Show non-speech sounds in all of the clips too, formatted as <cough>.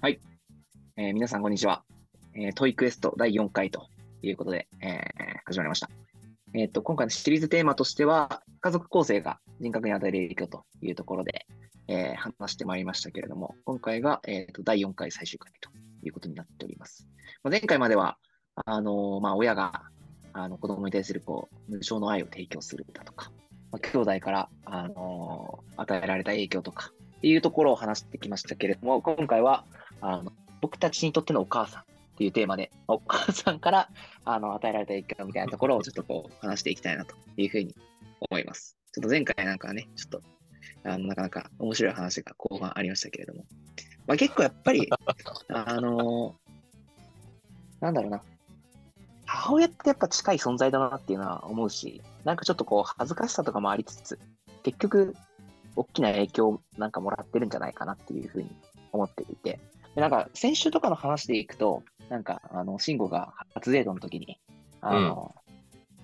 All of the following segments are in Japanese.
はい。えー皆さん、こんにちは。えートイクエスト第4回ということで、えー始まりました。えっ、と、今回のシリーズテーマとしては、家族構成が人格に与える影響というところで、えー話してまいりましたけれども、今回が、えーと第4回最終回ということになっております。まあ、前回までは、あのーまあ、親があの子供に対するこう無償の愛を提供するだとか、まあ、兄弟から、あのー与えられた影響とかっていうところを話してきましたけれども、今回はあの僕たちにとってのお母さんっていうテーマで、お母さんからあの与えられた影響みたいなところをちょっとこう話していきたいなというふうに思います。ちょっと前回なんかはね、ちょっとあのなかなか面白い話が後半ありましたけれども、まあ、結構やっぱり、<laughs> あのなんだろうな、母親ってやっぱ近い存在だなっていうのは思うし、なんかちょっとこう恥ずかしさとかもありつつ、結局、大きな影響をなんかもらってるんじゃないかなっていうふうに思っていて、でなんか先週とかの話でいくと、なんかあの、慎吾が初デートの時に、あの、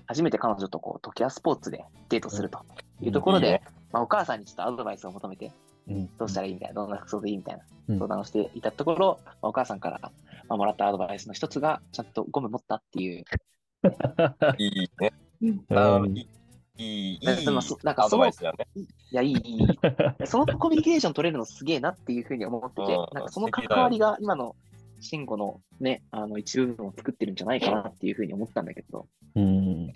初めて彼女とこう、トキアスポーツでデートするというところで、いいねまあ、お母さんにちょっとアドバイスを求めて、うん。どうしたらいいみたいな、どんな服装でいいみたいなうん。相談をしていたところ、まあお母さんから、まあ、もらったアドバイスの一つが、ちゃんとゴム持ったっていう。<laughs> いいね。うんいい、いい、いなんかまあそなんかアそのね。いや、いい、いい。<laughs> そのコミュニケーション取れるのすげえなっていうふうに思っててうん、なんかその関わりが今の慎吾のね、あの一部分を作ってるんじゃないかなっていうふうに思ったんだけど、うん。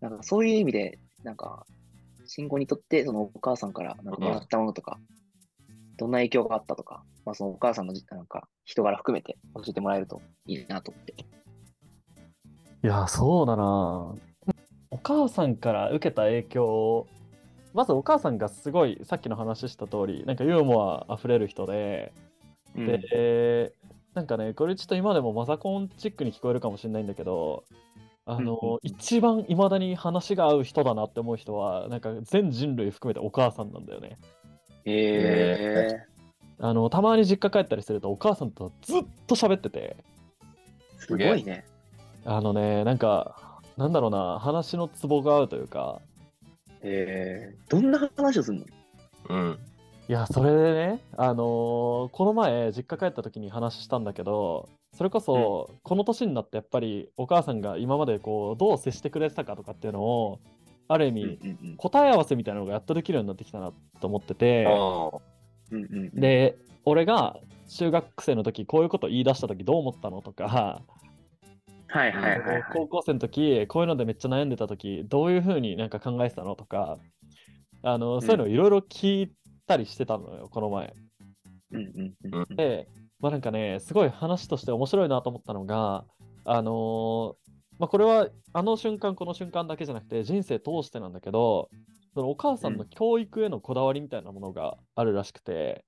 なんかそういう意味で、なんか、慎吾にとってそのお母さんからなんかもらったものとか、どんな影響があったとか、まあ、そのお母さんのじなんか人柄含めて教えてもらえるといいなと思って。いや、そうだな。お母さんから受けた影響、まずお母さんがすごい、さっきの話した通り、なんかユーモア溢れる人で、うんで、なんかね、これちょっと今でもマザコンチックに聞こえるかもしれないんだけど、あうんうん一番未だに話が合う人だなって思う人は、なんか全人類含めてお母さんなんだよね。へえあの、たまに実家帰ったりすると、お母さんとずっと喋ってて、ー、すごいね。あのね、なんか、なんだろうな、話のツボが合うというか、えー、どんな話をするの？うん。いや、それでね、あのーこの前、実家帰った時に話したんだけど、それこそ、この年になってやっぱりお母さんが今までこう、どう接してくれてたかとかっていうのを、ある意味、うん答え合わせみたいなのがやっとできるようになってきたなと思ってて、あ。うんうんうん、で、俺が中学生の時、こういうこと言い出した時どう思ったのとか、はいはいはい、はい。高校生の時、こういうのでめっちゃ悩んでた時、どういうふうになんか考えてたのとか、あの、そういうのいろいろ聞いたりしてたのよ、この前。うんうんうんうんで、まあなんかね、すごい話として面白いなと思ったのが、あのーまあこれはあの瞬間この瞬間だけじゃなくて人生通してなんだけど、そのお母さんの教育へのこだわりみたいなものがあるらしくて、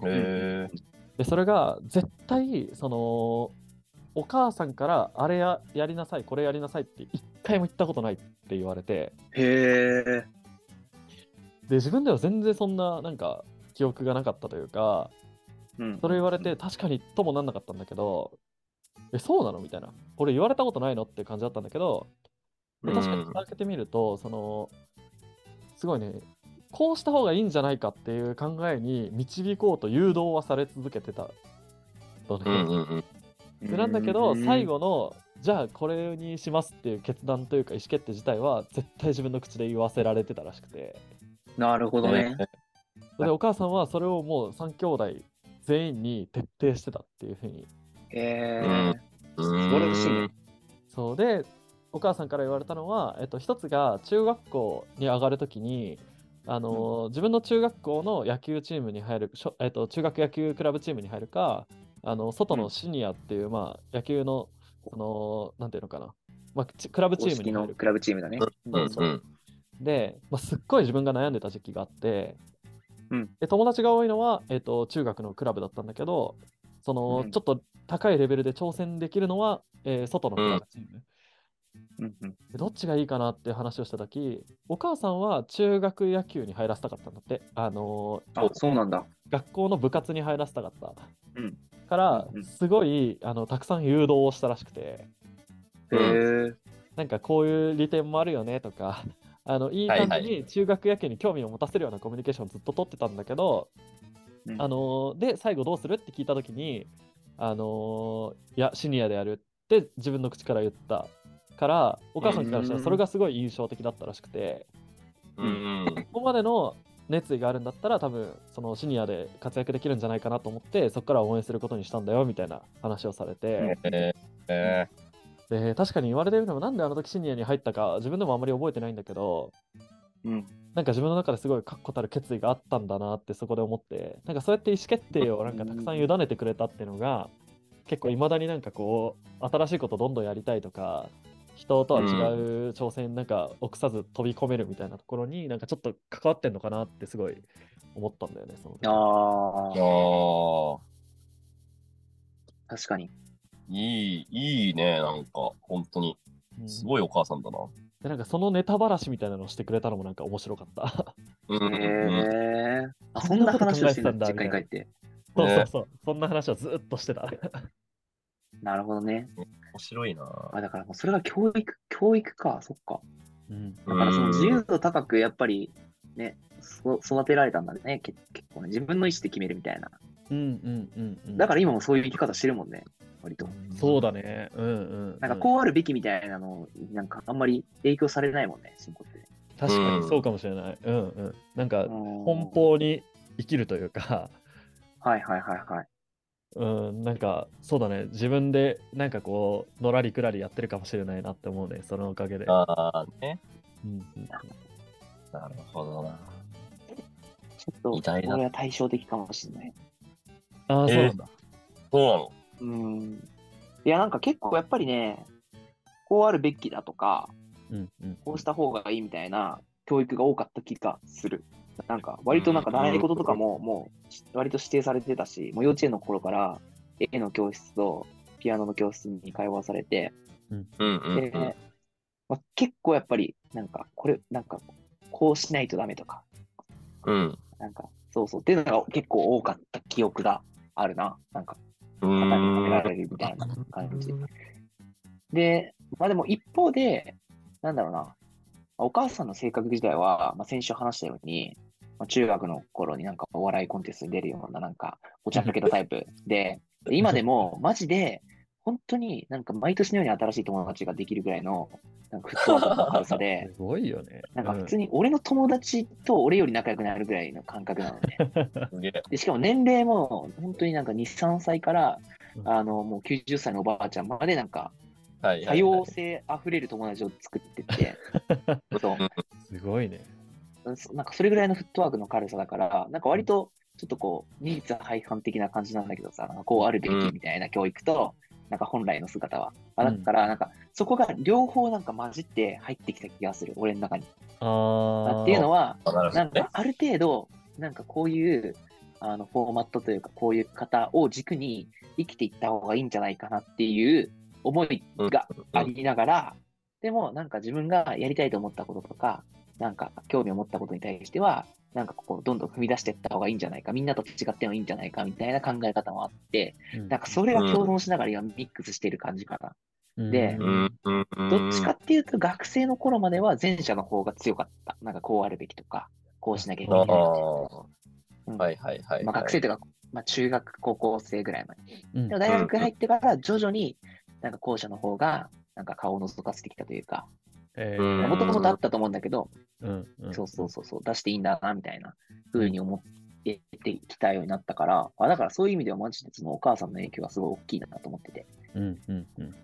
あ。へえ。で、それが絶対、その、お母さんからあれややりなさい、これやりなさいって一回も言ったことないって言われて、へえ。で、自分では全然そんななんか記憶がなかったというか、うんそれ言われて、確かにともなんなかったんだけど、え、そうなの？みたいな。俺言われたことないの？って感じだったんだけど、で確かに開けてみると、その、すごいね、こうした方がいいんじゃないかっていう考えに導こうと誘導はされ続けてたとね。うんうんうん。でなんだけど、最後の、じゃあこれにしますっていう決断というか意思決定自体は絶対自分の口で言わせられてたらしくて。なるほどね。で、お母さんはそれをもう3兄弟全員に徹底してたっていうふうにへえ。うん素晴らしいね。そうで、お母さんから言われたのは、えっと、一つが中学校に上がるときに、あのー自分の中学校の野球チームに入る、しょえっと、中学野球クラブチームに入るか、あの外のシニアっていう、まあ、野球の、その、なんていうのかな、まあ、ちクラブチ公ームに入るクラブチームだね。うんうん。で、まあ、すっごい自分が悩んでた時期があって、うんで友達が多いのは、えっと中学のクラブだったんだけど、その、うんちょっと高いレベルで挑戦できるのは、えー外のクラブチーム。うんうんでどっちがいいかなっていう話をした時お母さんは中学野球に入らせたかったんだって。あのーあ、そうなんだ。学校の部活に入らせたかった。うんからすごいあのたくさん誘導をしたらしくて。なんかこういう利点もあるよねとか、<laughs> あのいい感じに中学野球に興味を持たせるようなコミュニケーションをずっと取ってたんだけど、うん。あのーで、最後どうするって聞いたときに、あのーいや、シニアでやるって自分の口から言ったから、お母さんからしたらそれがすごい印象的だったらしくて、うんうん。ここまでの熱意があるんだったら、多分そのシニアで活躍できるんじゃないかなと思って、そこから応援することにしたんだよみたいな話をされて、えー。えで確かに言われてみれば、なんであの時シニアに入ったか、自分でもあまり覚えてないんだけど、うん。なんか自分の中ですごい確固たる決意があったんだなってそこで思って、なんかそうやって意思決定をなんかたくさん委ねてくれたっていうのが、結構いまだになんかこう、新しいことどんどんやりたいとか、人とは違う挑戦なんか臆さず飛び込めるみたいなところになんかちょっと関わってんのかなってすごい思ったんだよね、その時あー、あ、あ確かに。ーいい、いいね、なんか、本当に。うんすごいお母さんだな。でなんかそのネタばらしみたいなのをしてくれたのもなんか面白かった。うんうんうん。へえ。あ、こそんな話をしててたんだ実家に帰って。そうそうそう、そんな話をずっとしてた。なるほどね。面白いな。あ、だからもうそれが教育、教育か、そっか。うんだからその自由度高く、やっぱりね、そ育てられたんだね、け結構ね。自分の意思で決めるみたいな。うんうんうんうん。だから今もそういう生き方してるもんね、割と。そうだね。うんうん。なんかこうあるべきみたいなの、なんかあんまり影響されないもんね、進行って。確かにそうかもしれない。うんうん。なんか奔奔。放に生きるというか、はいはいはいはい。うん、なんかそうだね。自分でなんかこう、のらりくらりやってるかもしれないなって思うね、そのおかげで。ああ、ね。うんうんなるほどな。ちょっと、俺は対照的かもしれない。ああ、そうなんだ。そうなの？うん。いや、なんか結構やっぱりね、こうあるべきだとか、うんうん。こうした方がいいみたいな教育が多かった気がする。なんか、割となんか習い事とかも、もう、割と指定されてたし、もう幼稚園の頃から、絵の教室とピアノの教室に通わされて、うんうんで、うん。まあ、結構やっぱり、なんか、これ、なんか、こうしないとダメとか、うん。なんか、そうそう、っていうのが結構多かった記憶があるな。なんか、う肩にかけらん。れるみたいな感じ。で、まあでも一方で、なんだろうな、お母さんの性格自体は、まあ、先週話したように、まあ、中学の頃になんかお笑いコンテストに出るような、なんか、おちゃらけたタイプで、で <laughs> 今でもマジで、本当になんか毎年のように新しい友達ができるぐらいの、なんかフットワークの軽さで、<laughs> すごいよね。なんか普通に俺の友達と俺より仲良くなるぐらいの感覚なのね。でしかも年齢も本当になんか2、3歳からう、んあの、もう90歳のおばあちゃんまでなんか、はい。多様性あふれる友達を作ってって、<laughs> そうすごいね。そなんかそれぐらいのフットワークの軽さだから、なんか割とちょっとこう、二律背反的な感じなんだけどさ、なんかこうあるべきみたいな教育と、なんか本来の姿は。あだから、なんかそこが両方なんか混じって入ってきた気がする、俺の中に。ああ。っていうのは、なんか。ある程度、なんかこういうあのフォーマットというか、こういう方を軸に生きていった方がいいんじゃないかなっていう思いがありながら、でもなんか自分がやりたいと思ったこととか、なんか興味を持ったことに対しては、なんかこうどんどん踏み出していった方がいいんじゃないか、みんなと違ってもいいんじゃないかみたいな考え方もあって、うんなんかそれが共存しながら今ミックスしてる感じかな。でううんんうんうん。どっちかっていうと学生の頃までは前者の方が強かった。なんかこうあるべきとか、こうしなきゃいけない。とか。うんはいはいはい。まあ、学生というか、まあ、中学、高校生ぐらいまで。うんでも大学入ってから徐々に、なんか後者の方が、なんか顔を覗かせてきたというか、もともとあったと思うんだけど、うんうん。そうそうそうそう、出していいんだな、みたいな風に思ってきたようになったから、あだからそういう意味ではマジでそのお母さんの影響がすごい大きいなと思ってて。うんうんうん。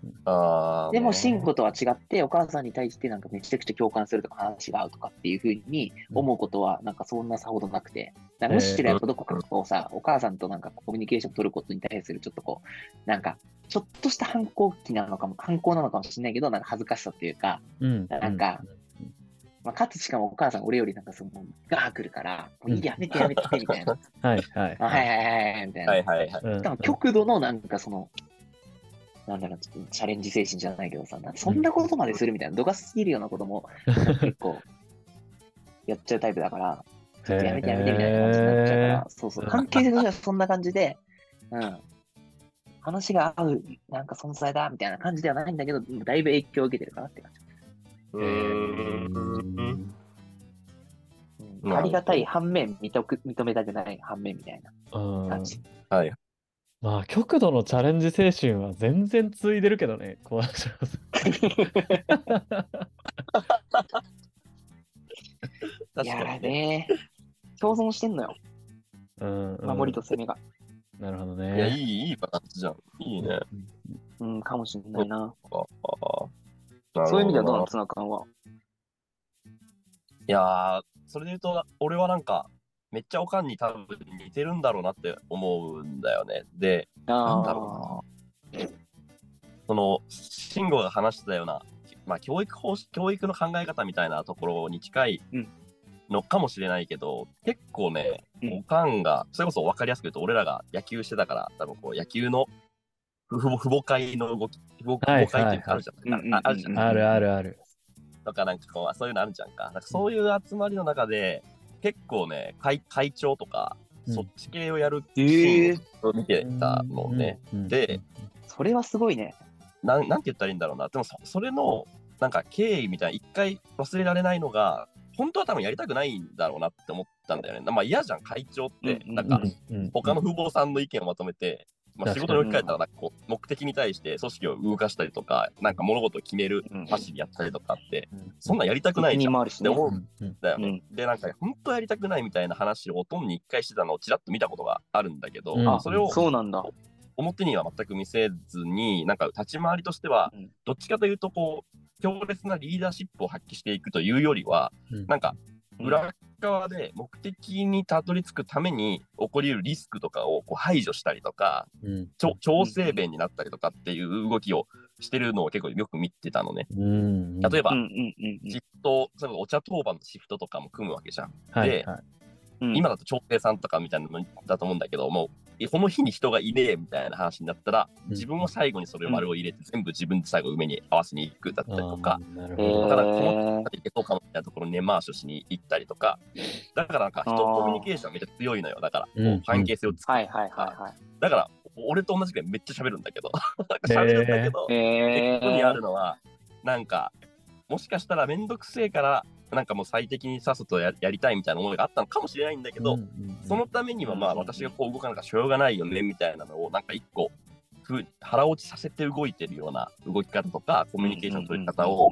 でも、ね慎吾とは違って、お母さんに対してなんかめちゃくちゃ共感するとか話が合うとかっていう風に思うことは、なんかそんなさほどなくて、なんかむしろやっぱどこかこうさ、お母さんとなんかコミュニケーション取ることに対するちょっとこう、なんか、ちょっとした反抗期なのかも、反抗なのかもしれないけど、なんか恥ずかしさっていうか、うんなんかまあ、かつしかもお母さん俺よりなんかその、ガー来るから、もういいやめてやめてみたいな。<laughs> はいはいあはいはいはいはい、みたいな。はいはいはい。うんしかも極度のなんかその、なんだろう、ちょっとチャレンジ精神じゃないけどさ、なんかそんなことまでするみたいな、度が過ぎるようなことも結構やっちゃうタイプだから、ちょっとやめてやめてみたいな感じになっちゃうから、そうそう、関係性としてはそんな感じで、うん。話が合う、なんか存在だみたいな感じではないんだけど、だいぶ影響を受けてるかなって感じ。うーん。ありがたい反面認く認めたくない反面みたいなうん感じ。はい。まあ、極度のチャレンジ精神は全然継いでるけどね、小林さん。いやね。ね共存してんのよ、うんうん守りと攻めが。なるほどいや、いね。い、いいバランスじゃん。いいね。うん、かもしれないな。そういう意味ではどうなの、ツナ缶は？いやー、それで言うと、俺はなんか、めっちゃおかんに多分似てるんだろうなって思うんだよね。で、なんだろその、慎吾が話してたような、まあ、教育方針、教育の考え方みたいなところに近いうん。のかもしれないけど、結構ね、うん。おかんが、それこそ分かりやすく言うと、俺らが野球してたから、多分こう、野球の父母会の動き、父母会っていうのあるじゃん。はいはいああるじゃん。うんあるあるある。とか、なんかこう、そういうのあるじゃんか。なんかそういう集まりの中で、結構ね、会会長とか、うんそっち系をやるえー、を見てたのね。うん。でそれはすごいね。なんなんて言ったらいいんだろうな。でもそ、それの、なんか経緯みたいな、一回忘れられないのが、本当は多分やりたくないんだろうなって思ったんだよね。まあ嫌じゃん、会長って。なんか、他の父母さんの意見をまとめて、まあ、仕事に置き換えたらなんかこう目的に対して組織を動かしたりとか、なんか物事を決めるうん走りやったりとかって、うんそんなんやりたくないじゃん。責任もあるしね。でもうんうんだよね。で、なんか、本当やりたくないみたいな話をおとんに一回してたのをちらっと見たことがあるんだけど、それをそうなんだ。表には全く見せずに、なんか立ち回りとしてはうん、どっちかというと、こう、強烈なリーダーシップを発揮していくというよりは、うんなんか、うん裏側で目的にたどり着くために起こり得るリスクとかをこう排除したりとか、うん。ちょ調整弁になったりとかっていう動きをしてるのを結構よく見てたのね。うん例えばシフト、例えばお茶当番のシフトとかも組むわけじゃん。ではいはい。うん。今だと調整さんとかみたいなのだと思うんだけど、もこの日に人がいねえみたいな話になったら、うん自分は最後にそれを丸を入れて、全部自分で最後梅に合わせに行くだったりとか。だからこのー、いけそうかもみたいなところに根回しをしに行ったりとか、だからなんか人とコミュニケーションめっちゃ強いのよ。だから、関係性を作る。はいはいはいはい。だから、俺と同じくらいめっちゃ喋るんだけど、喋るんだけど、えここにあるー、のは、なんか、もしかしたらめんどくせえから、なんかもう最適にさっさとややりたいみたいな思いがあったのかもしれないんだけど、うんうんうん。そのためにはまあうん私がこう動かなきゃしょうがないよねみたいなのをなんか一個ふ腹落ちさせて動いてるような動き方とかコミュニケーションの取り方を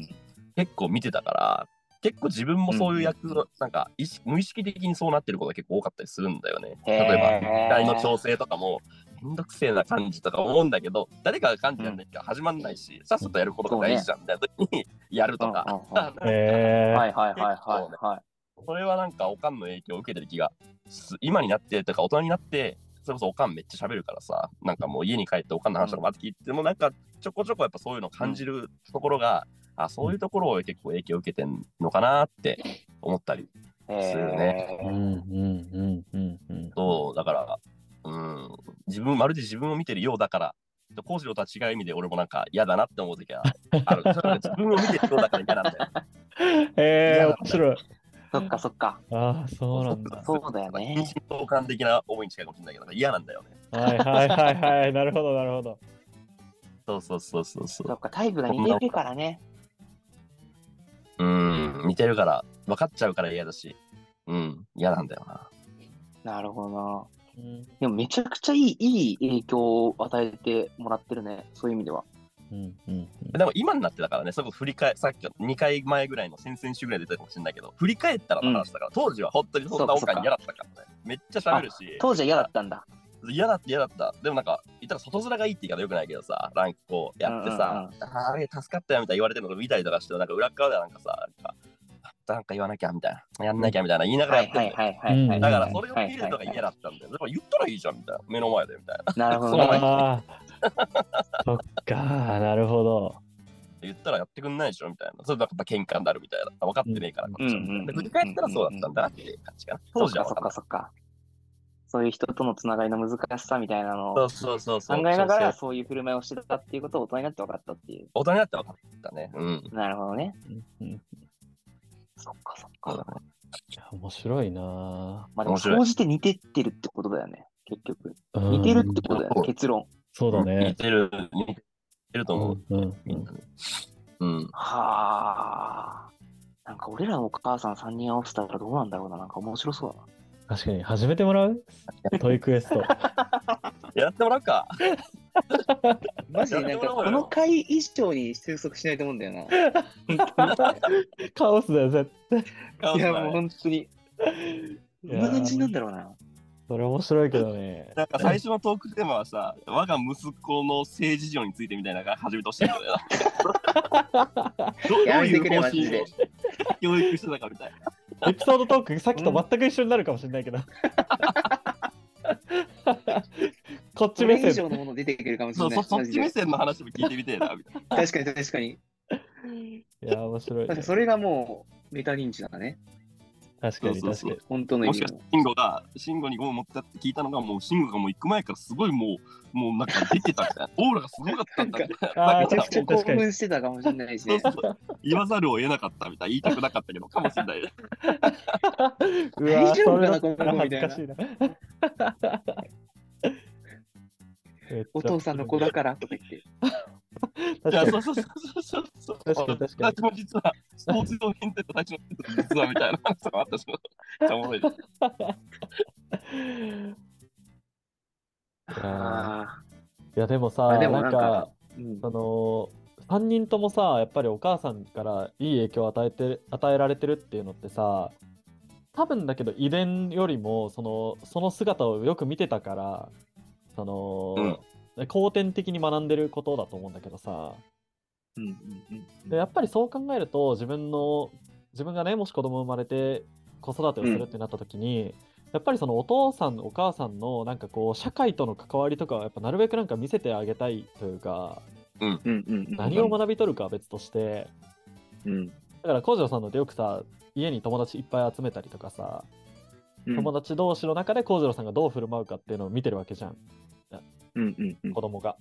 結構見てたから結構自分もそういう役のなんか意識無意識的にそうなってることが結構多かったりするんだよね。例えばへー台の調整とかもめんどくせえな感じとか思うんだけど誰かが感じやんないから始まんないし、さっさとやることが大事じゃんみたいな時にやるとか。はいはいはいはいはい。それはなんかおかんの影響を受けてる気がす今になってとか大人になってそれこそおかんめっちゃ喋るからさなんかもう家に帰っておかんの話とかまた聞いてもなんかちょこちょこやっぱそういうのを感じるところが、あそういうところを結構影響を受けてんのかなって思ったりえするね。うんうんうんうんうん。そうだからうん自分まるで自分を見てるようだからコウジロとは違う意味で俺もなんか嫌だなって思う時はある <laughs> 自分を見てるようだから嫌なんだよへえ嫌だ面白い。そっかそっか。ああ、そうなんだ。そうだよね近親相関的な思いに近いかもしれないけど嫌なんだよねはいはいはいはい。なるほどなるほど。そうそうそうそうそうそっか、タイプが似てるからね。うん、似てるから、分かっちゃうから嫌だし、うん、嫌なんだよな。なるほどな。うんでもめちゃくちゃいいいい影響を与えてもらってるね。そういう意味では。うんうんでも今になってだからね、そこ振り返さっきの2回前ぐらいの先々週ぐらいで出たかもしれないけど、振り返ったらの話だから、当時は本当にそんなおかん嫌だったからね。めっちゃ喋るし、当時は嫌だったんだ。嫌だって嫌だった。でもなんか、言ったら外面がいいって言い方よくないけどさ、なんかこうやってさ、あれ助かったよみたいな言われてるのを見たりとかして、なんか裏側ではなんかさ、なんか、なんか言わなきゃみたいな、やんなきゃみたいな言いながらはいやってんだよ。はいはいはいはい。だからそれを見るのが嫌だったんだよ。だから言ったらいいじゃんみたいな。目の前でみたいな。なるほどね。ああ。そっか、なるほど。言ったらやってくんないでしょみたいな。それなんかやっぱ喧嘩になるみたいな。分かってねえからこっちはうんうんうんで振り返ったらそうだったんだなっていう感じかな。そっかそっ当時は分かんないかそっか。そういう人とのつながりの難しさみたいなのをそうそうそうそう。考えながらそうそういう振る舞いをしてたっていうことを大人になって分かったっていう。大人になって分かったね。うん。なるほどね。うんうんそっかそっか。面白いなまあでも、総じて似てってるってことだよね。結局。ぁ。似てるってことだようんね。結論。そうだ似ね。てる、似てると思う。うんうん。うん。はあ。なんか俺らのお母さん3人合わせたらどうなんだろうな。なんか面白そうだな。確かに、始めてもらう？<laughs> トイクエスト。やってもらうか。マジでなんかこの回以上に収束しないと思うんだよな。カオスだよ、絶対。いやもう本当に。いどやーんなんだろうな。それ面白いけどね。なんか最初のトークテーマはさ、我が息子の性事情についてみたいなのが始めてほしいんだよな。<laughs> どやめてくれどういう方針を教育してたかみたいな。エピソードトーク、さっきと全く一緒になるかもしれないけど。こっち目線。以上のもの出てくるかもしれない。そうそそっち目線の話も聞いてみてえな、みたいな。確かに確かに。いや、面白い、ね。それがもうメタ認知だね。確かにそうそうそう確かに。本当の意味のもしかして、。慎吾が、慎吾にゴム持ってたって聞いたのが、もう慎吾がもう行く前からすごいもう、もうなんか出てたみたいな。<laughs> オーラがすごかったんだみたいな。あーだから確かに興奮してたかもしれないしね。そうそうそう言わざるを得なかったみたいな。言いたくなかったけど、かもしれない。うわ大丈夫かなこの子みたいな <laughs> 恥ずかしいな。めっちゃお父さんの子だからとか言って。いや、確かにそうそうそうそうそう。確かに確かに私も実は、スポーツ用品店と最初の実はみたいな話とかあったし、めっちゃおもろいです。あいやでもさ、あでもなんかなんか、うんその3人ともさ、やっぱりお母さんからいい影響を与えて与えられてるっていうのってさ、多分だけど遺伝よりもそのその姿をよく見てたから、その、後天的に学んでることだと思うんだけどさ、うんうんうんでやっぱりそう考えると自分の自分がねもし子供生まれて子育てをするってなった時に、やっぱりそのお父さんお母さんのなんかこう社会との関わりとかはやっぱなるべくなんか見せてあげたいというかうんうんうん何を学び取るかは別として。うん。だから工場さんのってよくさ家に友達いっぱい集めたりとかさ。うん友達同士の中で工場さんがどう振る舞うかっていうのを見てるわけじゃんうんうんうん子供が。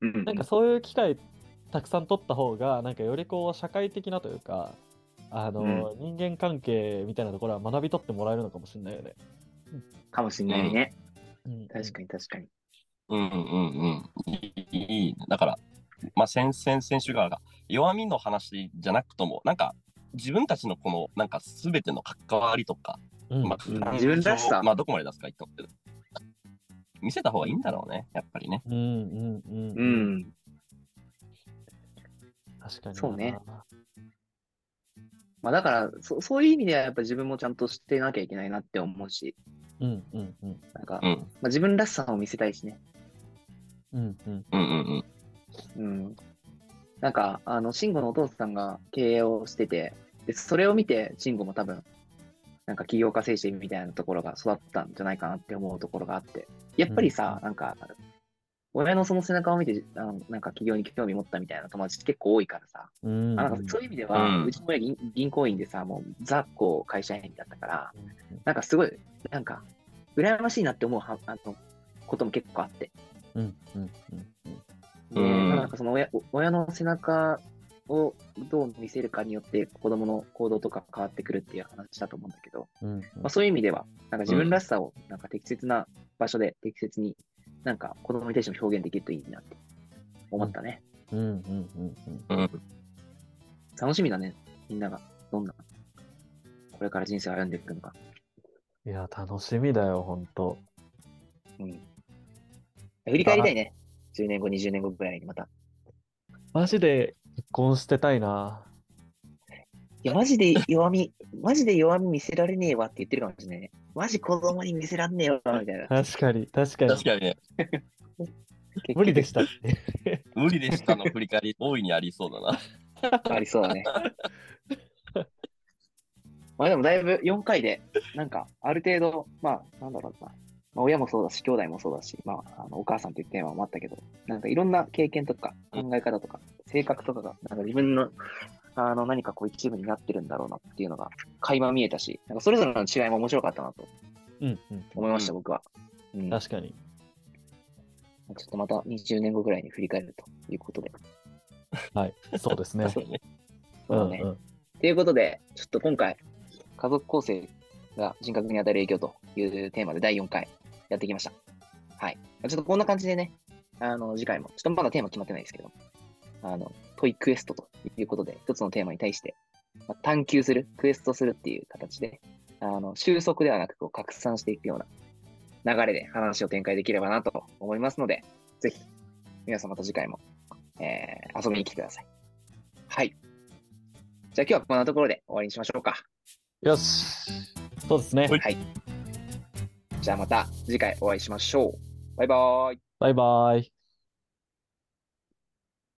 うんなんかそういう機会たくさん取った方がなんかよりこう社会的なというかあの、人間関係みたいなところは学び取ってもらえるのかもしれないよね。かもしれないね。うん確かに確かに。うんうんうん。いいいいだから、まあ、先々選手側が弱みの話じゃなくとも、なんか自分たちのこの、なんか全ての関わりとか、うんまうんあ、自分らしさまあ、どこまで出すか言ってもけど、見せた方がいいんだろうね、やっぱりね。うんうんうんううんん。確かになそうねまあだからそ、そういう意味ではやっぱ自分もちゃんとしてなきゃいけないなって思うし、うんうんうんなんか、まうん。あ、自分らしさを見せたいしね。うんうんうんうんうん。うん。なんか、あの、慎吾のお父さんが経営をしてて、で、それを見て、慎吾も多分、なんか起業家精神みたいなところが育ったんじゃないかなって思うところがあって、やっぱりさ、うんなんか、親のその背中を見て、あのなんか起業に興味持ったみたいな友達結構多いからさ、うんあなん。かそういう意味では、うん。うちの親銀銀行員でさ、もうザ・こう会社員だったから、なんかすごい、なんか、羨ましいなって思うはあのことも結構あって。うんうんうん。でうん。なんかその親お親の背中をどう見せるかによって子供の行動とか変わってくるっていう話だと思うんだけど、うんうんまあ、そういう意味では、なんか自分らしさをなんか適切な場所で適切になんか子供に対しても表現できるといいなって思ったね。うんうんうんうんうん楽しみだね、みんながどんなこれから人生を歩んでいくのか。いや楽しみだよほんとうん。振り返りたいね。10年後、20年後ぐらいにまた。マジで結婚してたいないや、マジで弱み、<laughs> マジで弱み見せられねえわって言ってるかもしれないね。マジ子供に見せらんねえわ、みたいな。確かに確かに確かにね、無理でした <laughs> 無理でしたの振り返り、大いにありそうだな。た。ありそうだね。まあでもだいぶ4回で、なんかある程度、まあなんだろうな。まあ、親もそうだし、兄弟もそうだし、まあ、あのお母さんというテーマもあったけど、なんかいろんな経験とか考え方とか、性格とかが、なんか自分の、あの何かこう一部になってるんだろうなっていうのが垣間見えたし、なんかそれぞれの違いも面白かったなとうんうん思いました、うん僕は。うん、確かにちょっとまた20年後ぐらいに振り返るということで。はいそうですね <laughs> そうね。そうだね。んんということで、ちょっと今回、家族構成が人格に与える影響というテーマで第4回やってきました。はい。ちょっとこんな感じでね、あの、次回も、ちょっとまだテーマ決まってないですけど、あの、トイクエストということで、一つのテーマに対して、まあ探求する、クエストするっていう形で、あの収束ではなくこう拡散していくような流れで話を展開できればなと思いますので、ぜひ皆さんまた次回も、えー遊びに来てください。はい。じゃあ今日はこんなところで終わりにしましょうか。よし。そうですね。はいはい。じゃあまた次回お会いしましょう。バイバーイ。バイバイ。